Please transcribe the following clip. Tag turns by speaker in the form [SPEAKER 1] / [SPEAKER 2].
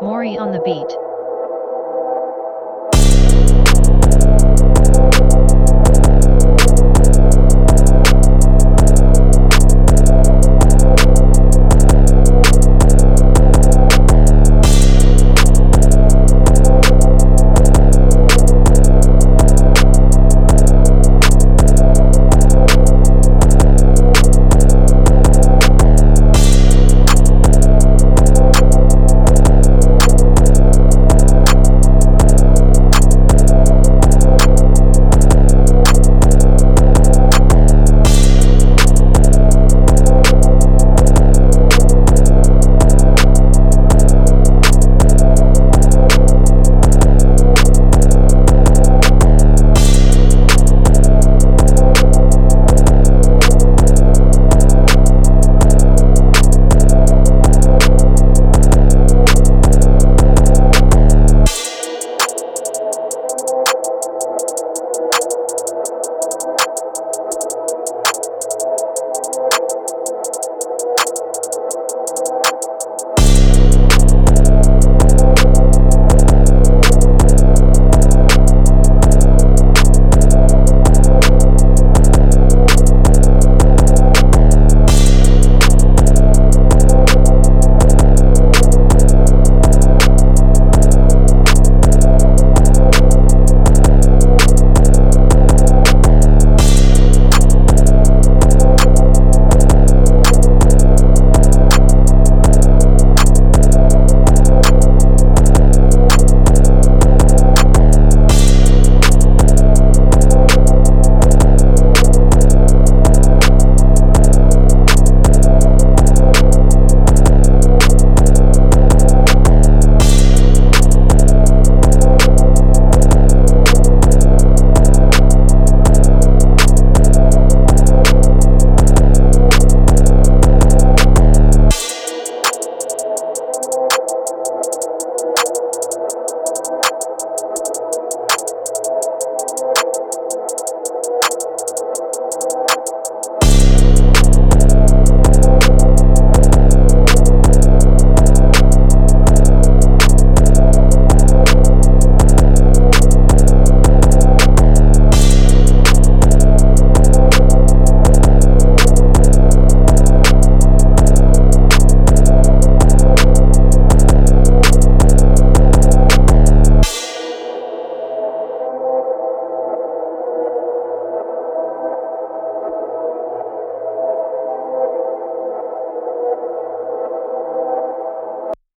[SPEAKER 1] Maury on the beat.